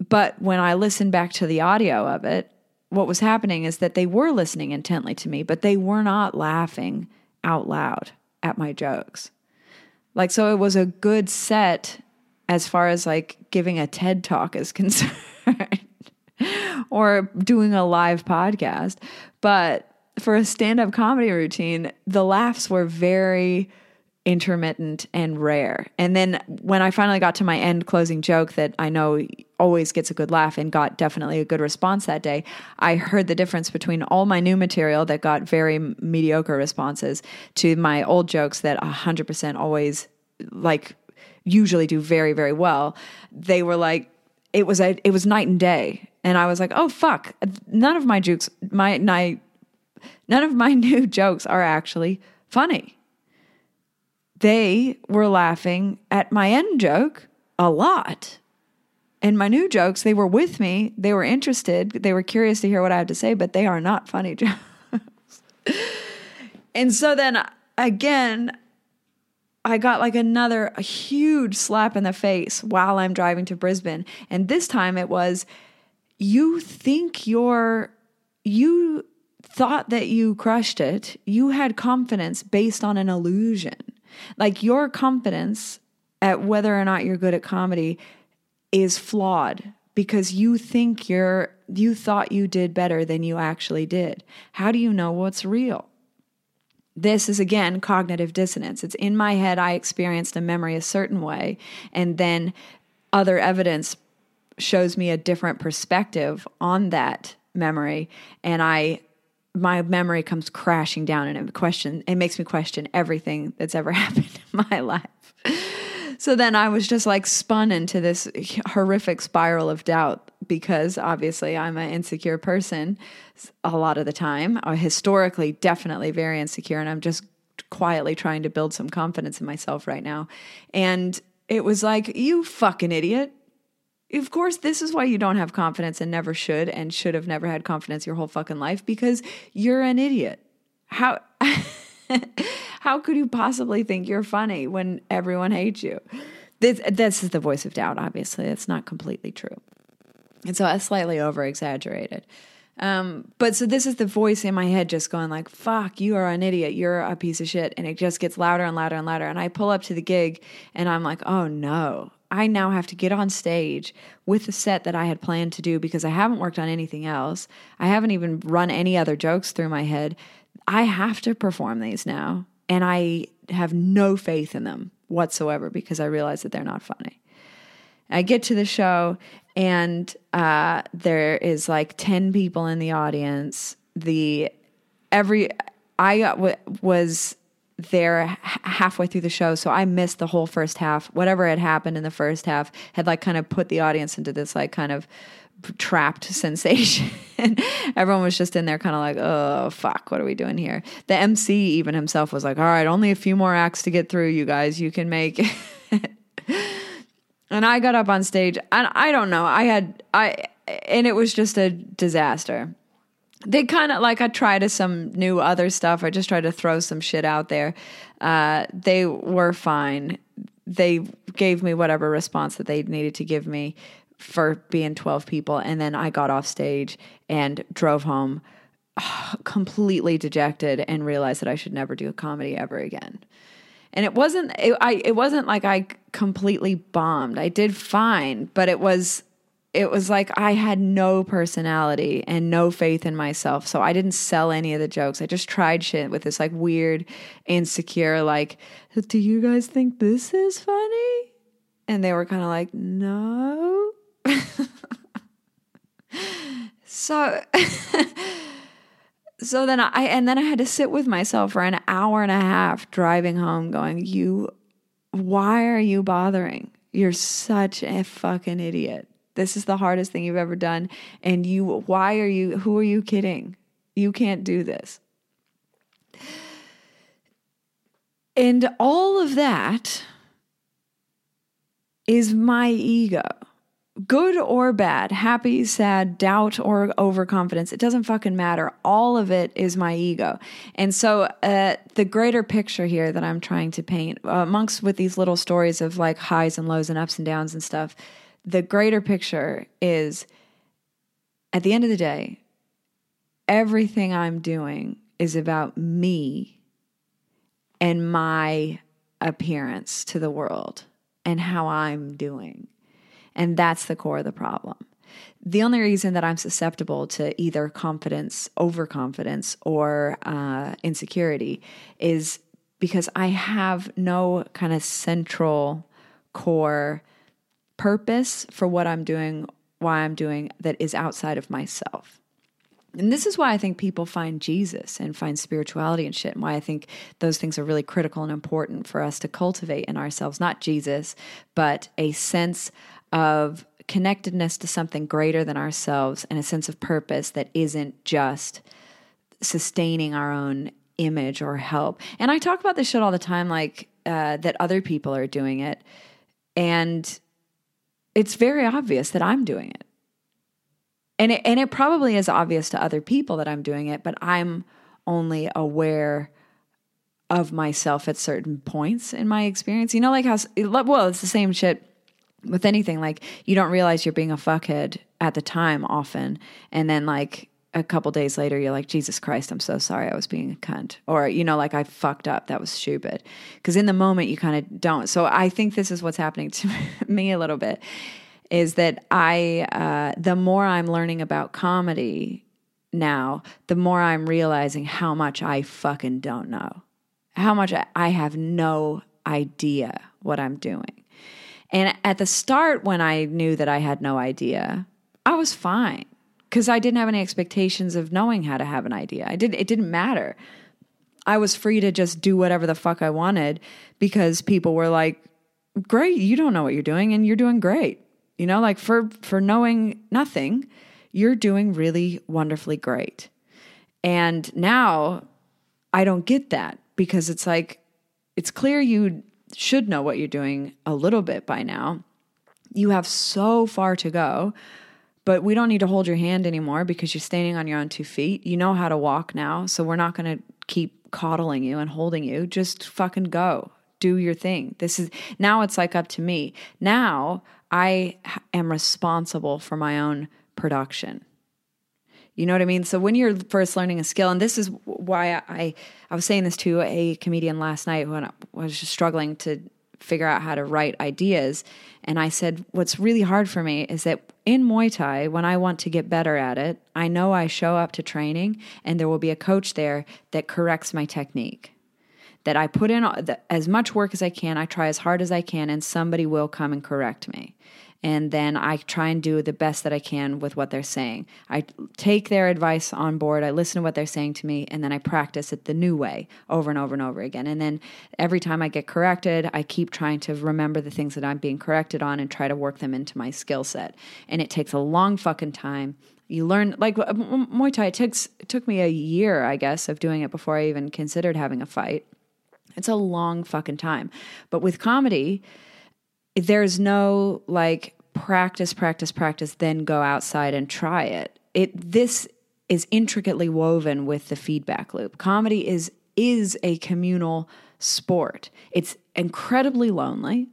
But when I listened back to the audio of it, what was happening is that they were listening intently to me, but they were not laughing out loud at my jokes. Like, so it was a good set as far as like giving a TED talk is concerned or doing a live podcast. But for a stand up comedy routine, the laughs were very intermittent and rare. And then when I finally got to my end closing joke that I know always gets a good laugh and got definitely a good response that day, I heard the difference between all my new material that got very mediocre responses to my old jokes that 100% always like usually do very very well. They were like it was a, it was night and day. And I was like, "Oh fuck. None of my jokes my night none of my new jokes are actually funny. They were laughing at my end joke a lot. And my new jokes, they were with me, they were interested, they were curious to hear what I had to say, but they are not funny jokes. and so then again, I got like another a huge slap in the face while I'm driving to Brisbane. And this time it was, you think you're, you thought that you crushed it, you had confidence based on an illusion. Like your confidence at whether or not you're good at comedy is flawed because you think you're you thought you did better than you actually did. How do you know what's real? This is again cognitive dissonance. It's in my head I experienced a memory a certain way and then other evidence shows me a different perspective on that memory and I my memory comes crashing down and it question it makes me question everything that's ever happened in my life. So then I was just like spun into this horrific spiral of doubt because obviously I'm an insecure person a lot of the time, uh, historically definitely very insecure and I'm just quietly trying to build some confidence in myself right now. And it was like, you fucking idiot of course, this is why you don't have confidence and never should and should have never had confidence your whole fucking life because you're an idiot. How how could you possibly think you're funny when everyone hates you? This this is the voice of doubt, obviously. It's not completely true. And so I slightly over exaggerated. Um, but so this is the voice in my head just going like, fuck, you are an idiot. You're a piece of shit. And it just gets louder and louder and louder. And I pull up to the gig and I'm like, oh no, I now have to get on stage with the set that I had planned to do because I haven't worked on anything else. I haven't even run any other jokes through my head. I have to perform these now. And I have no faith in them whatsoever because I realize that they're not funny. I get to the show and uh, there is like 10 people in the audience. The every I w- was there halfway through the show so i missed the whole first half whatever had happened in the first half had like kind of put the audience into this like kind of trapped sensation everyone was just in there kind of like oh fuck what are we doing here the mc even himself was like all right only a few more acts to get through you guys you can make it and i got up on stage and i don't know i had i and it was just a disaster they kind of like I tried to some new other stuff. I just tried to throw some shit out there. Uh, they were fine. They gave me whatever response that they needed to give me for being 12 people. And then I got off stage and drove home completely dejected and realized that I should never do a comedy ever again. And it wasn't it, I it wasn't like I completely bombed. I did fine, but it was it was like I had no personality and no faith in myself. So I didn't sell any of the jokes. I just tried shit with this like weird, insecure, like, do you guys think this is funny? And they were kind of like, no. so so then I and then I had to sit with myself for an hour and a half driving home going, You why are you bothering? You're such a fucking idiot. This is the hardest thing you've ever done. And you, why are you, who are you kidding? You can't do this. And all of that is my ego good or bad, happy, sad, doubt, or overconfidence. It doesn't fucking matter. All of it is my ego. And so, uh, the greater picture here that I'm trying to paint, uh, amongst with these little stories of like highs and lows and ups and downs and stuff, the greater picture is at the end of the day, everything I'm doing is about me and my appearance to the world and how I'm doing. And that's the core of the problem. The only reason that I'm susceptible to either confidence, overconfidence, or uh, insecurity is because I have no kind of central core purpose for what I'm doing, why I'm doing that is outside of myself. And this is why I think people find Jesus and find spirituality and shit, and why I think those things are really critical and important for us to cultivate in ourselves. Not Jesus, but a sense of connectedness to something greater than ourselves and a sense of purpose that isn't just sustaining our own image or help. And I talk about this shit all the time, like uh, that other people are doing it. And it's very obvious that I'm doing it. And it, and it probably is obvious to other people that I'm doing it, but I'm only aware of myself at certain points in my experience. You know, like how, well, it's the same shit with anything like you don't realize you're being a fuckhead at the time often. And then like a couple days later you're like jesus christ i'm so sorry i was being a cunt. Or you know like i fucked up. That was stupid. Because in the moment you kind of don't. So i think this is what's happening to me a little bit is that i uh, the more i'm learning about comedy now the more i'm realizing how much i fucking don't know. How much i have no idea what i'm doing and at the start, when I knew that I had no idea, I was fine because I didn't have any expectations of knowing how to have an idea. I did. It didn't matter. I was free to just do whatever the fuck I wanted because people were like, "Great, you don't know what you're doing, and you're doing great." You know, like for for knowing nothing, you're doing really wonderfully great. And now I don't get that because it's like it's clear you should know what you're doing a little bit by now. You have so far to go, but we don't need to hold your hand anymore because you're standing on your own two feet. You know how to walk now, so we're not going to keep coddling you and holding you. Just fucking go. Do your thing. This is now it's like up to me. Now I am responsible for my own production. You know what I mean? So when you're first learning a skill, and this is why I I was saying this to a comedian last night when I was just struggling to figure out how to write ideas, and I said what's really hard for me is that in Muay Thai, when I want to get better at it, I know I show up to training, and there will be a coach there that corrects my technique. That I put in as much work as I can, I try as hard as I can, and somebody will come and correct me and then I try and do the best that I can with what they're saying. I take their advice on board, I listen to what they're saying to me, and then I practice it the new way over and over and over again. And then every time I get corrected, I keep trying to remember the things that I'm being corrected on and try to work them into my skill set. And it takes a long fucking time. You learn like uh, Muay Thai. It takes it took me a year, I guess, of doing it before I even considered having a fight. It's a long fucking time. But with comedy, there's no like practice, practice, practice, then go outside and try it. It this is intricately woven with the feedback loop. Comedy is is a communal sport. It's incredibly lonely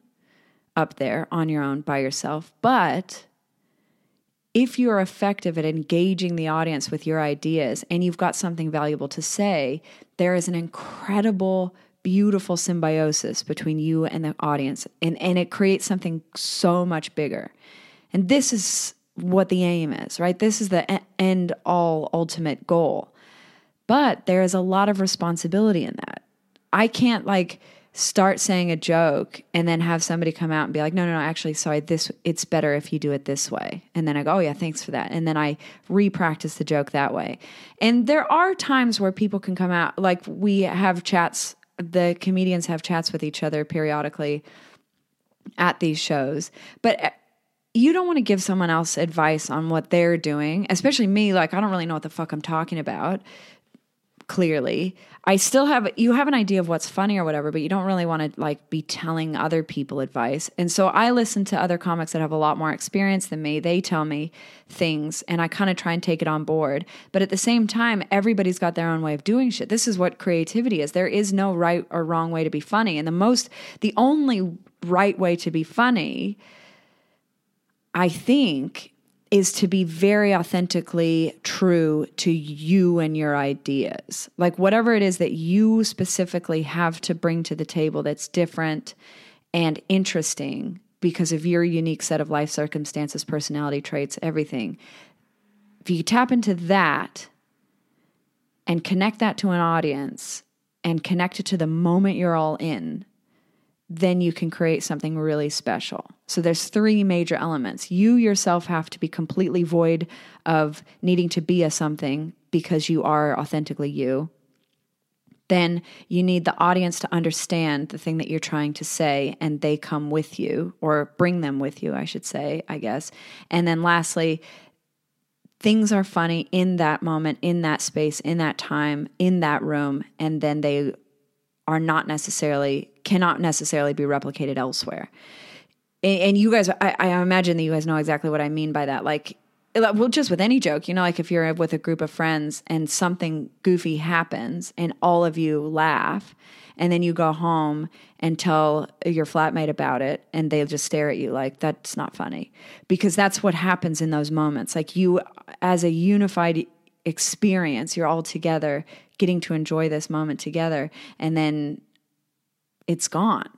up there on your own by yourself, but if you're effective at engaging the audience with your ideas and you've got something valuable to say, there is an incredible beautiful symbiosis between you and the audience and, and it creates something so much bigger. And this is what the aim is right? This is the end all ultimate goal. But there is a lot of responsibility in that. I can't like start saying a joke and then have somebody come out and be like no no no actually sorry this it's better if you do it this way. And then i go oh yeah thanks for that. And then i re-practice the joke that way. And there are times where people can come out like we have chats the comedians have chats with each other periodically at these shows. But uh, you don't want to give someone else advice on what they're doing, especially me. Like, I don't really know what the fuck I'm talking about. Clearly. I still have you have an idea of what's funny or whatever, but you don't really want to like be telling other people advice. And so I listen to other comics that have a lot more experience than me. They tell me things and I kind of try and take it on board. But at the same time, everybody's got their own way of doing shit. This is what creativity is. There is no right or wrong way to be funny. And the most the only right way to be funny I think is to be very authentically true to you and your ideas. Like whatever it is that you specifically have to bring to the table that's different and interesting because of your unique set of life circumstances, personality traits, everything. If you tap into that and connect that to an audience and connect it to the moment you're all in, then you can create something really special. So there's three major elements. You yourself have to be completely void of needing to be a something because you are authentically you. Then you need the audience to understand the thing that you're trying to say and they come with you or bring them with you, I should say, I guess. And then lastly, things are funny in that moment, in that space, in that time, in that room, and then they are not necessarily cannot necessarily be replicated elsewhere. And, and you guys, I, I, imagine that you guys know exactly what I mean by that. Like, well, just with any joke, you know, like if you're with a group of friends and something goofy happens and all of you laugh, and then you go home and tell your flatmate about it, and they just stare at you like that's not funny, because that's what happens in those moments. Like you, as a unified experience, you're all together, getting to enjoy this moment together, and then it's gone.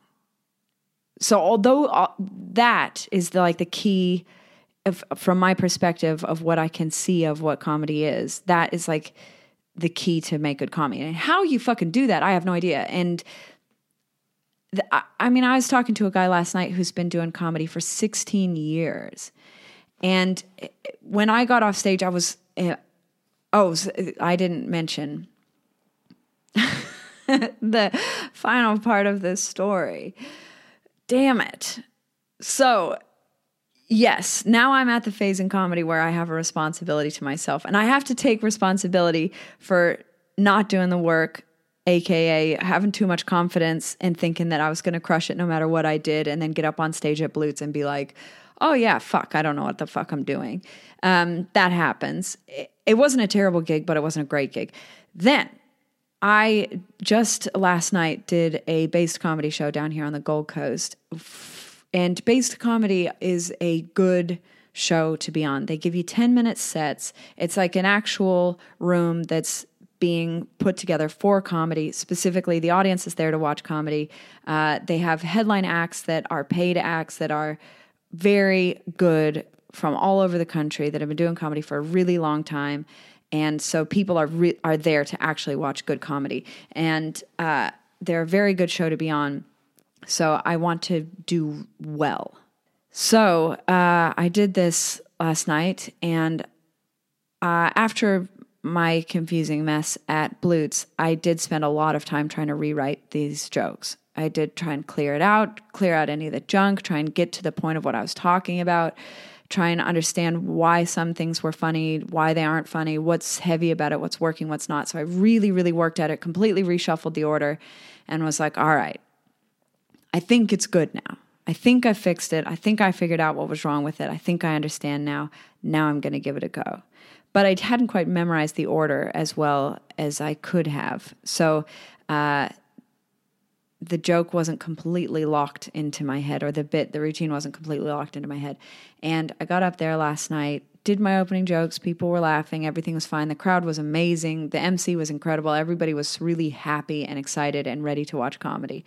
So although that is the, like the key of, from my perspective of what I can see of what comedy is, that is like the key to make good comedy. And how you fucking do that, I have no idea. And I, mean, I was talking to a guy last night who's been doing comedy for 16 years. And when I got off stage, I was, uh, oh, I didn't mention the final part of this story. Damn it. So, yes, now I'm at the phase in comedy where I have a responsibility to myself and I have to take responsibility for not doing the work, aka having too much confidence and thinking that I was going to crush it no matter what I did and then get up on stage at Blutes and be like, "Oh yeah, fuck, I don't know what the fuck I'm doing." Um, that happens. It, it wasn't a terrible gig, but it wasn't a great gig. Then I just last night did a based comedy show down here on the Gold Coast. And based comedy is a good show to be on. They give you 10 minute sets. It's like an actual room that's being put together for comedy. Specifically, the audience is there to watch comedy. Uh, they have headline acts that are paid acts that are very good from all over the country that have been doing comedy for a really long time and so people are re- are there to actually watch good comedy, and uh, they're a very good show to be on. So I want to do well. So uh, I did this last night, and uh, after my confusing mess at Blutes, I did spend a lot of time trying to rewrite these jokes. I did try and clear it out, clear out any of the junk, try and get to the point of what I was talking about try and understand why some things were funny, why they aren't funny, what's heavy about it, what's working, what's not. So I really, really worked at it, completely reshuffled the order, and was like, all right, I think it's good now. I think I fixed it. I think I figured out what was wrong with it. I think I understand now. Now I'm going to give it a go. But I hadn't quite memorized the order as well as I could have. So uh, the joke wasn't completely locked into my head or the bit the routine wasn't completely locked into my head. And i got up there last night did my opening jokes people were laughing everything was fine the crowd was amazing the mc was incredible everybody was really happy and excited and ready to watch comedy.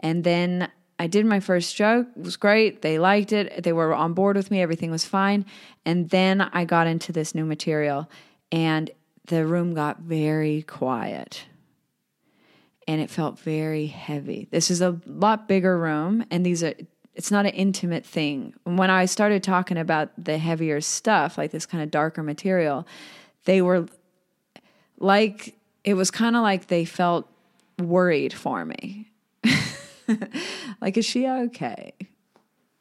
And then i did my first joke it was great they liked it they were on board with me everything was fine. And then i got into this new material and the room got very quiet and it felt very heavy. This is a lot bigger room, and these are it's not an intimate thing. When I started talking about the heavier stuff, like this kind of darker material, they were like it was kind of like they felt worried for me. like, is she okay?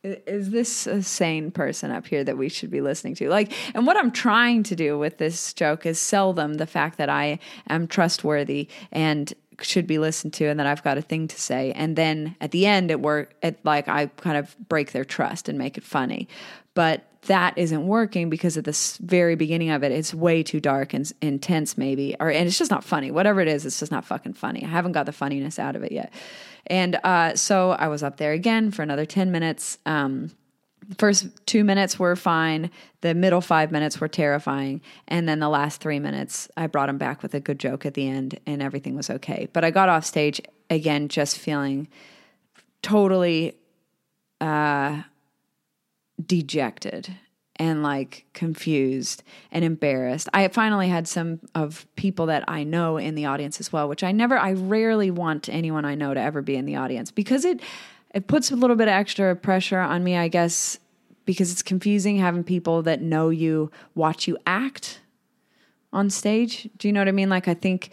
is this a sane person up here that we should be listening to? Like, and what I'm trying to do with this joke is sell them the fact that I am trustworthy and should be listened to and that I've got a thing to say. And then at the end, it work, it like I kind of break their trust and make it funny. But that isn't working because at the very beginning of it, it's way too dark and intense, maybe, or and it's just not funny. Whatever it is, it's just not fucking funny. I haven't got the funniness out of it yet. And uh, so I was up there again for another 10 minutes. Um, first two minutes were fine. The middle five minutes were terrifying. And then the last three minutes, I brought him back with a good joke at the end and everything was okay. But I got off stage again, just feeling totally uh, dejected and like confused and embarrassed. I finally had some of people that I know in the audience as well, which I never I rarely want anyone I know to ever be in the audience because it it puts a little bit of extra pressure on me, I guess, because it's confusing having people that know you watch you act on stage. Do you know what I mean? Like I think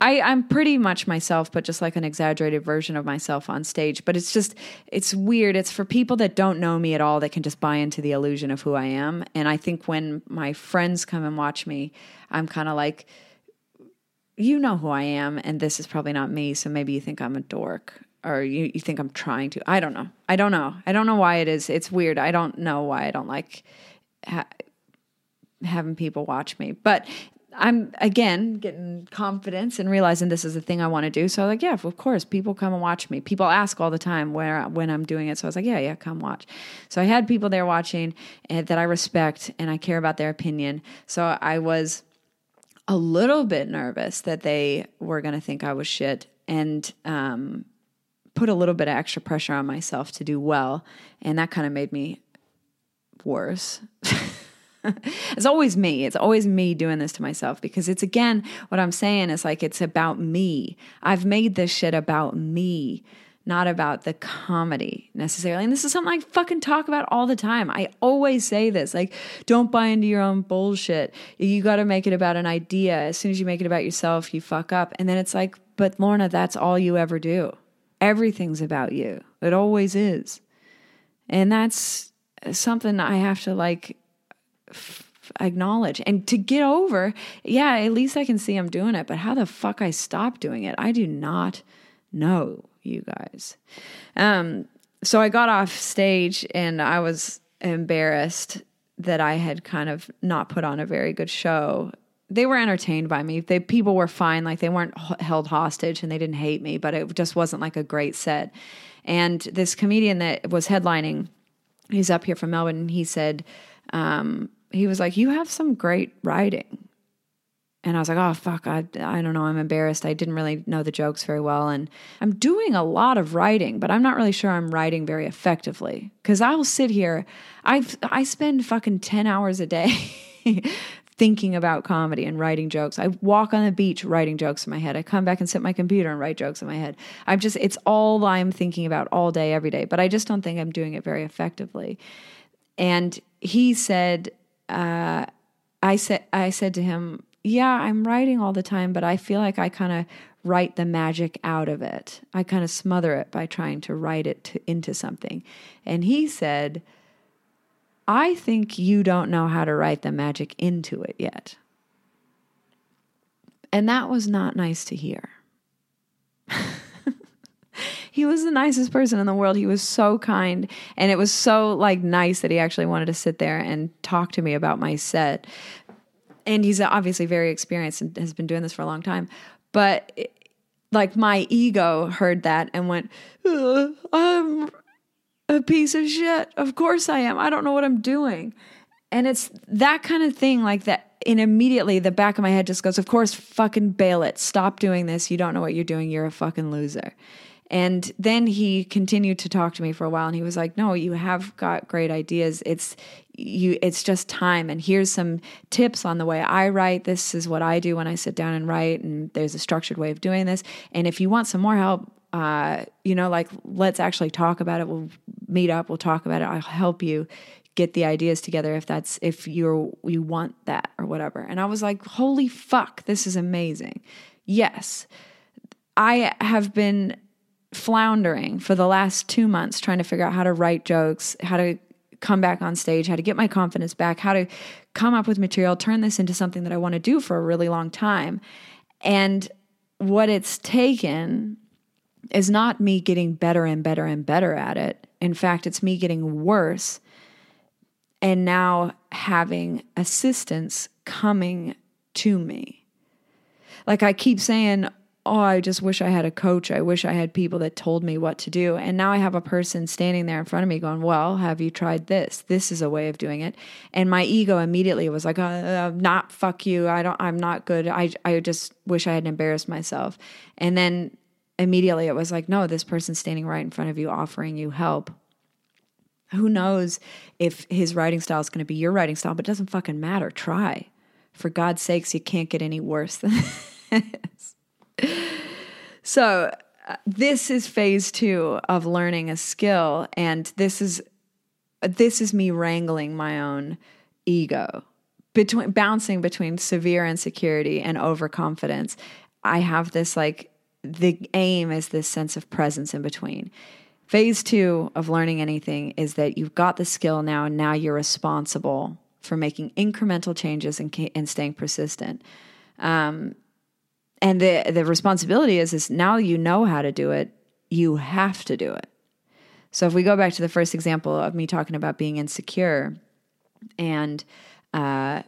I, I'm pretty much myself, but just like an exaggerated version of myself on stage. But it's just, it's weird. It's for people that don't know me at all that can just buy into the illusion of who I am. And I think when my friends come and watch me, I'm kind of like, you know who I am, and this is probably not me. So maybe you think I'm a dork or you, you think I'm trying to. I don't know. I don't know. I don't know why it is. It's weird. I don't know why I don't like ha- having people watch me. But I'm again getting confidence and realizing this is the thing I want to do. So I'm like, yeah, of course, people come and watch me. People ask all the time where when I'm doing it. So I was like, yeah, yeah, come watch. So I had people there watching and, that I respect and I care about their opinion. So I was a little bit nervous that they were going to think I was shit and um, put a little bit of extra pressure on myself to do well, and that kind of made me worse. it's always me. It's always me doing this to myself because it's again what I'm saying is like it's about me. I've made this shit about me, not about the comedy necessarily. And this is something I fucking talk about all the time. I always say this like, don't buy into your own bullshit. You got to make it about an idea. As soon as you make it about yourself, you fuck up. And then it's like, but Lorna, that's all you ever do. Everything's about you. It always is. And that's something I have to like acknowledge and to get over. Yeah, at least I can see I'm doing it, but how the fuck I stop doing it, I do not know, you guys. Um, so I got off stage and I was embarrassed that I had kind of not put on a very good show. They were entertained by me. They people were fine, like they weren't held hostage and they didn't hate me, but it just wasn't like a great set. And this comedian that was headlining, he's up here from Melbourne, and he said, um, he was like, You have some great writing. And I was like, Oh, fuck, I, I don't know. I'm embarrassed. I didn't really know the jokes very well. And I'm doing a lot of writing, but I'm not really sure I'm writing very effectively. Cause I'll sit here, I I spend fucking 10 hours a day thinking about comedy and writing jokes. I walk on the beach writing jokes in my head. I come back and sit my computer and write jokes in my head. I'm just, it's all I'm thinking about all day, every day. But I just don't think I'm doing it very effectively. And he said, uh, I said, I said to him, "Yeah, I'm writing all the time, but I feel like I kind of write the magic out of it. I kind of smother it by trying to write it to, into something." And he said, "I think you don't know how to write the magic into it yet." And that was not nice to hear. he was the nicest person in the world. He was so kind. And it was so like nice that he actually wanted to sit there and talk to me about my set. And he's obviously very experienced and has been doing this for a long time. But like my ego heard that and went, uh, I'm a piece of shit. Of course I am. I don't know what I'm doing. And it's that kind of thing like that. And immediately the back of my head just goes, Of course, fucking bail it. Stop doing this. You don't know what you're doing. You're a fucking loser. And then he continued to talk to me for a while and he was like, "No, you have got great ideas. It's you it's just time and here's some tips on the way I write. This is what I do when I sit down and write and there's a structured way of doing this. And if you want some more help, uh, you know, like let's actually talk about it. We'll meet up, we'll talk about it. I'll help you get the ideas together if that's if you're you want that or whatever." And I was like, "Holy fuck, this is amazing." Yes. I have been floundering for the last two months trying to figure out how to write jokes, how to come back on stage, how to get my confidence back, how to come up with material, turn this into something that I want to do for a really long time. And what it's taken is not me getting better and better and better at it. In fact, it's me getting worse and now having assistance coming to me. Like I keep saying, oh, I just wish I had a coach. I wish I had people that told me what to do. And now I have a person standing there in front of me going, well, have you tried this? This is a way of doing it. And my ego immediately was like, uh, not fuck you. I don't, I'm not good. I, I just wish I hadn't embarrassed myself. And then immediately it was like, no, this person's standing right in front of you, offering you help. Who knows if his writing style is going to be your writing style, but it doesn't fucking matter. Try. For God's sakes, you can't get any worse than this so uh, this is phase two of learning a skill, and this is this is me wrangling my own ego between bouncing between severe insecurity and overconfidence. I have this like the aim is this sense of presence in between. Phase two of learning anything is that you've got the skill now, and now you're responsible for making incremental changes and, and staying persistent. Um, and the the responsibility is is now you know how to do it you have to do it so if we go back to the first example of me talking about being insecure and uh,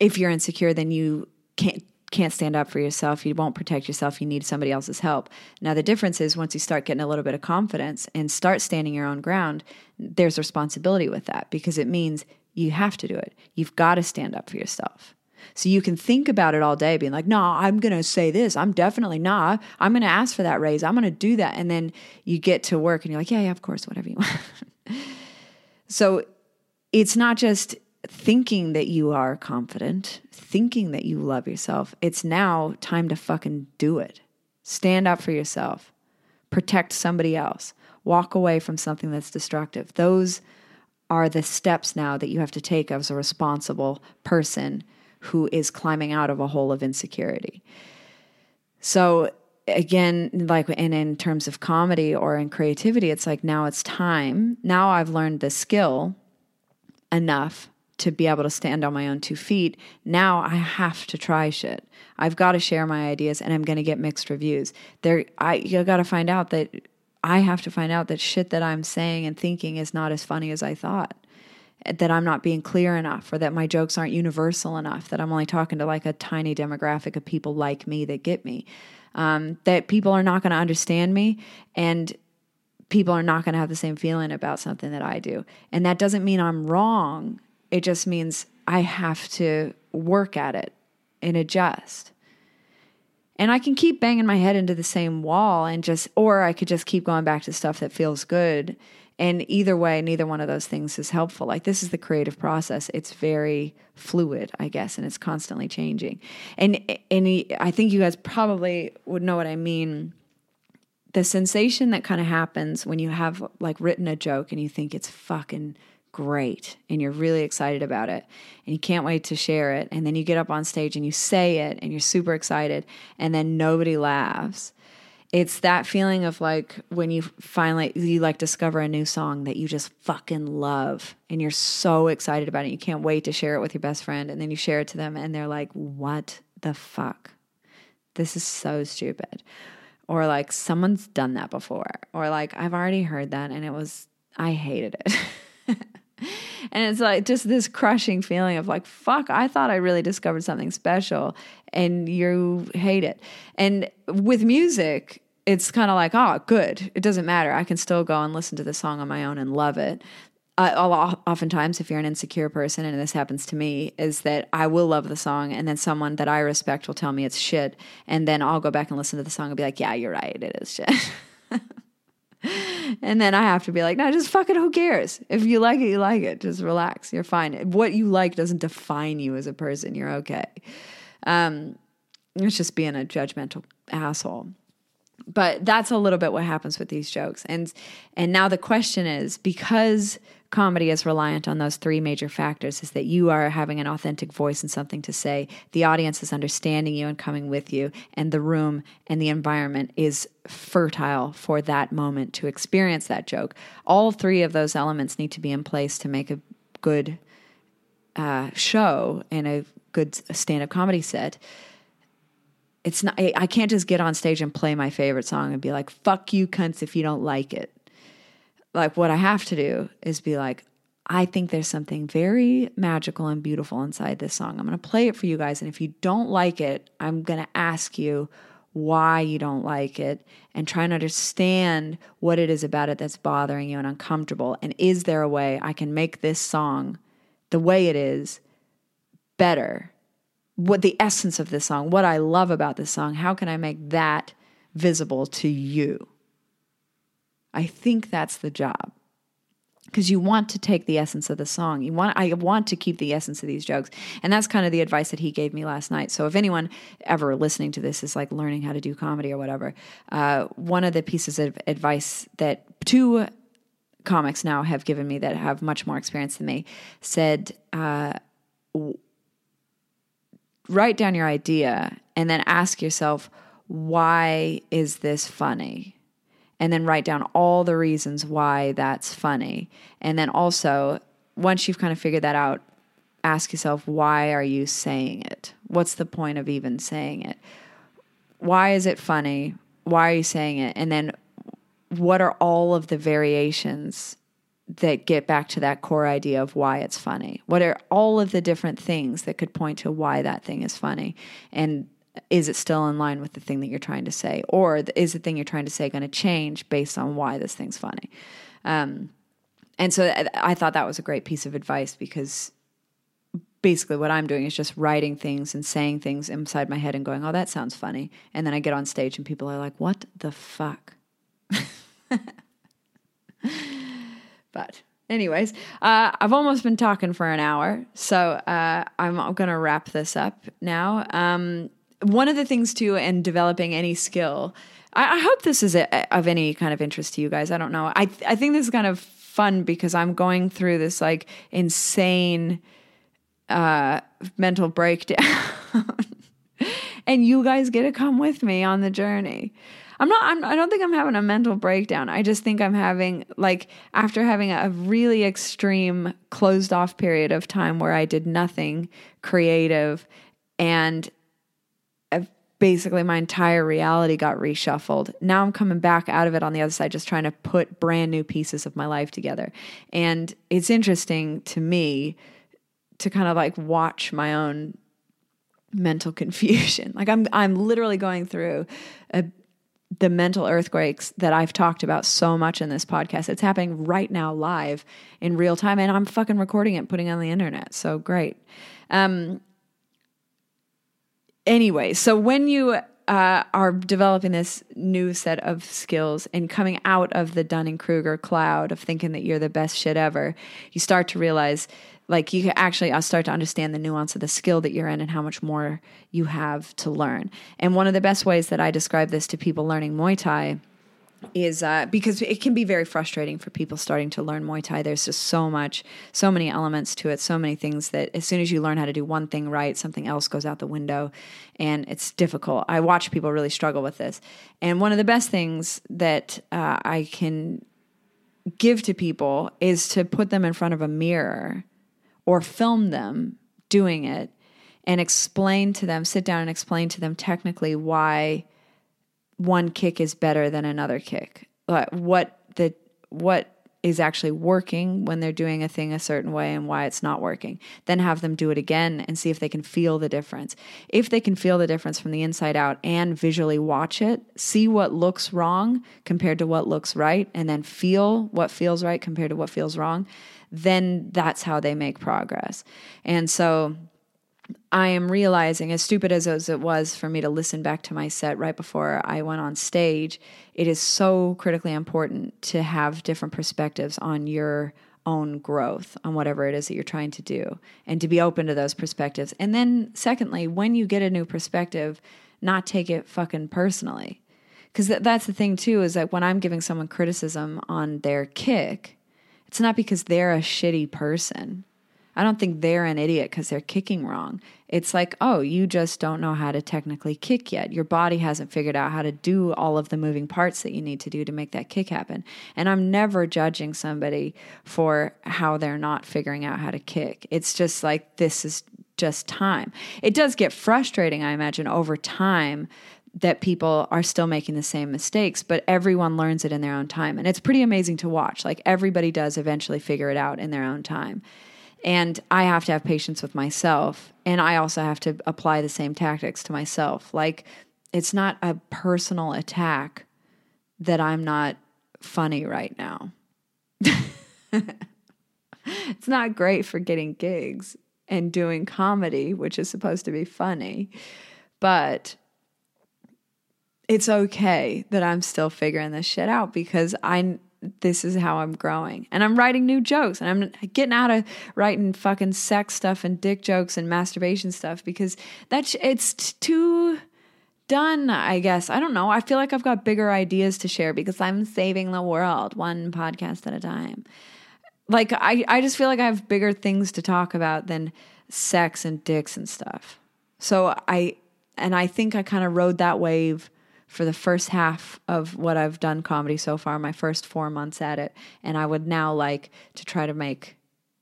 if you're insecure then you can't can't stand up for yourself you won't protect yourself you need somebody else's help now the difference is once you start getting a little bit of confidence and start standing your own ground there's responsibility with that because it means you have to do it you've got to stand up for yourself so you can think about it all day, being like, no, I'm going to say this. I'm definitely not. I'm going to ask for that raise. I'm going to do that. And then you get to work and you're like, yeah, yeah, of course, whatever you want. so it's not just thinking that you are confident, thinking that you love yourself. It's now time to fucking do it. Stand up for yourself, protect somebody else, walk away from something that's destructive. Those are the steps now that you have to take as a responsible person who is climbing out of a hole of insecurity. So again, like and in terms of comedy or in creativity, it's like now it's time. Now I've learned the skill enough to be able to stand on my own two feet. Now I have to try shit. I've got to share my ideas and I'm going to get mixed reviews. There I you got to find out that I have to find out that shit that I'm saying and thinking is not as funny as I thought that I'm not being clear enough or that my jokes aren't universal enough, that I'm only talking to like a tiny demographic of people like me that get me, um, that people are not going to understand me and people are not going to have the same feeling about something that I do. And that doesn't mean I'm wrong, it just means I have to work at it and adjust. And I can keep banging my head into the same wall and just, or I could just keep going back to stuff that feels good and either way, neither one of those things is helpful. Like this is the creative process. It's very fluid, I guess, and it's constantly changing. And and I think you guys probably would know what I mean. The sensation that kind of happens when you have like written a joke and you think it's fucking great and you're really excited about it and you can't wait to share it and then you get up on stage and you say it and you're super excited and then nobody laughs. It's that feeling of like when you finally you like discover a new song that you just fucking love and you're so excited about it you can't wait to share it with your best friend and then you share it to them and they're like what the fuck? This is so stupid. Or like someone's done that before. Or like i've already heard that and it was i hated it and it's like just this crushing feeling of like fuck i thought i really discovered something special and you hate it. And with music it's kind of like oh good. It doesn't matter. I can still go and listen to the song on my own and love it. Uh, oftentimes if you're an insecure person and this happens to me is that i will love the song and then someone that i respect will tell me it's shit and then i'll go back and listen to the song and be like yeah you're right. It is shit and then I have to be like, no, just fuck it. Who cares? If you like it, you like it. Just relax. You're fine. What you like doesn't define you as a person. You're okay. Um, it's just being a judgmental asshole. But that's a little bit what happens with these jokes. And and now the question is because comedy is reliant on those three major factors is that you are having an authentic voice and something to say the audience is understanding you and coming with you and the room and the environment is fertile for that moment to experience that joke. All three of those elements need to be in place to make a good uh, show and a good stand-up comedy set it's not I can't just get on stage and play my favorite song and be like fuck you cunts if you don't like it. Like what I have to do is be like I think there's something very magical and beautiful inside this song. I'm going to play it for you guys and if you don't like it, I'm going to ask you why you don't like it and try and understand what it is about it that's bothering you and uncomfortable and is there a way I can make this song the way it is better what the essence of this song, what I love about this song, how can I make that visible to you? I think that's the job. Because you want to take the essence of the song. You want I want to keep the essence of these jokes. And that's kind of the advice that he gave me last night. So if anyone ever listening to this is like learning how to do comedy or whatever, uh, one of the pieces of advice that two comics now have given me that have much more experience than me said uh, write down your idea and then ask yourself, why is this funny? And then write down all the reasons why that's funny. And then also, once you've kind of figured that out, ask yourself, why are you saying it? What's the point of even saying it? Why is it funny? Why are you saying it? And then, what are all of the variations that get back to that core idea of why it's funny. What are all of the different things that could point to why that thing is funny? And is it still in line with the thing that you're trying to say? Or is the thing you're trying to say going to change based on why this thing's funny? Um, and so I thought that was a great piece of advice because basically what I'm doing is just writing things and saying things inside my head and going, oh, that sounds funny. And then I get on stage and people are like, what the fuck? But, anyways, uh, I've almost been talking for an hour, so uh, I'm going to wrap this up now. Um, one of the things, too, in developing any skill, I, I hope this is a, of any kind of interest to you guys. I don't know. I, I think this is kind of fun because I'm going through this like insane uh, mental breakdown. and you guys get to come with me on the journey. I'm not, I'm, I don't think I'm having a mental breakdown. I just think I'm having, like, after having a really extreme closed off period of time where I did nothing creative and uh, basically my entire reality got reshuffled. Now I'm coming back out of it on the other side, just trying to put brand new pieces of my life together. And it's interesting to me to kind of like watch my own mental confusion. Like I'm I'm literally going through a the mental earthquakes that I've talked about so much in this podcast. It's happening right now live in real time, and I'm fucking recording it, putting it on the internet. So great. Um, anyway, so when you uh, are developing this new set of skills and coming out of the Dunning Kruger cloud of thinking that you're the best shit ever, you start to realize like you can actually I'll start to understand the nuance of the skill that you're in and how much more you have to learn. And one of the best ways that I describe this to people learning Muay Thai is uh, because it can be very frustrating for people starting to learn Muay Thai. There's just so much, so many elements to it, so many things that as soon as you learn how to do one thing right, something else goes out the window, and it's difficult. I watch people really struggle with this. And one of the best things that uh, I can give to people is to put them in front of a mirror or film them doing it and explain to them, sit down and explain to them technically why one kick is better than another kick. What the what is actually working when they're doing a thing a certain way and why it's not working. Then have them do it again and see if they can feel the difference. If they can feel the difference from the inside out and visually watch it, see what looks wrong compared to what looks right, and then feel what feels right compared to what feels wrong, then that's how they make progress. And so I am realizing, as stupid as it was for me to listen back to my set right before I went on stage, it is so critically important to have different perspectives on your own growth, on whatever it is that you're trying to do, and to be open to those perspectives. And then, secondly, when you get a new perspective, not take it fucking personally Because th- that's the thing too is that when I'm giving someone criticism on their kick, it's not because they're a shitty person. I don't think they're an idiot because they're kicking wrong. It's like, oh, you just don't know how to technically kick yet. Your body hasn't figured out how to do all of the moving parts that you need to do to make that kick happen. And I'm never judging somebody for how they're not figuring out how to kick. It's just like, this is just time. It does get frustrating, I imagine, over time that people are still making the same mistakes, but everyone learns it in their own time. And it's pretty amazing to watch. Like everybody does eventually figure it out in their own time. And I have to have patience with myself. And I also have to apply the same tactics to myself. Like it's not a personal attack that I'm not funny right now. it's not great for getting gigs and doing comedy, which is supposed to be funny. But it's okay that I'm still figuring this shit out because I this is how I'm growing. And I'm writing new jokes and I'm getting out of writing fucking sex stuff and dick jokes and masturbation stuff because that's it's too done, I guess. I don't know. I feel like I've got bigger ideas to share because I'm saving the world one podcast at a time. Like I I just feel like I have bigger things to talk about than sex and dicks and stuff. So I and I think I kind of rode that wave for the first half of what I've done comedy so far, my first four months at it. And I would now like to try to make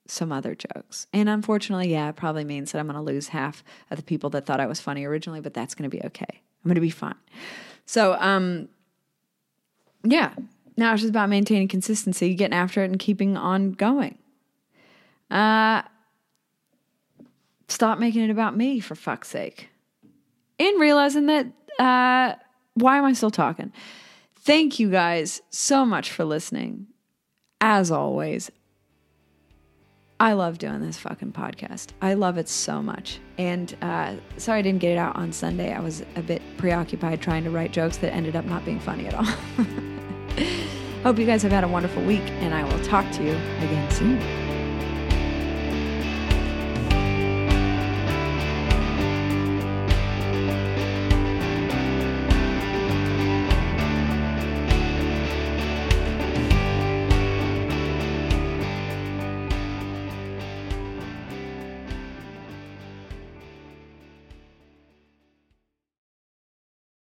some other jokes. And unfortunately, yeah, it probably means that I'm going to lose half of the people that thought I was funny originally, but that's going to be okay. I'm going to be fine. So, um, yeah, now it's just about maintaining consistency, getting after it, and keeping on going. Uh, stop making it about me, for fuck's sake. And realizing that, uh, why am I still talking? Thank you guys so much for listening. As always, I love doing this fucking podcast. I love it so much. And uh, sorry I didn't get it out on Sunday. I was a bit preoccupied trying to write jokes that ended up not being funny at all. Hope you guys have had a wonderful week, and I will talk to you again soon.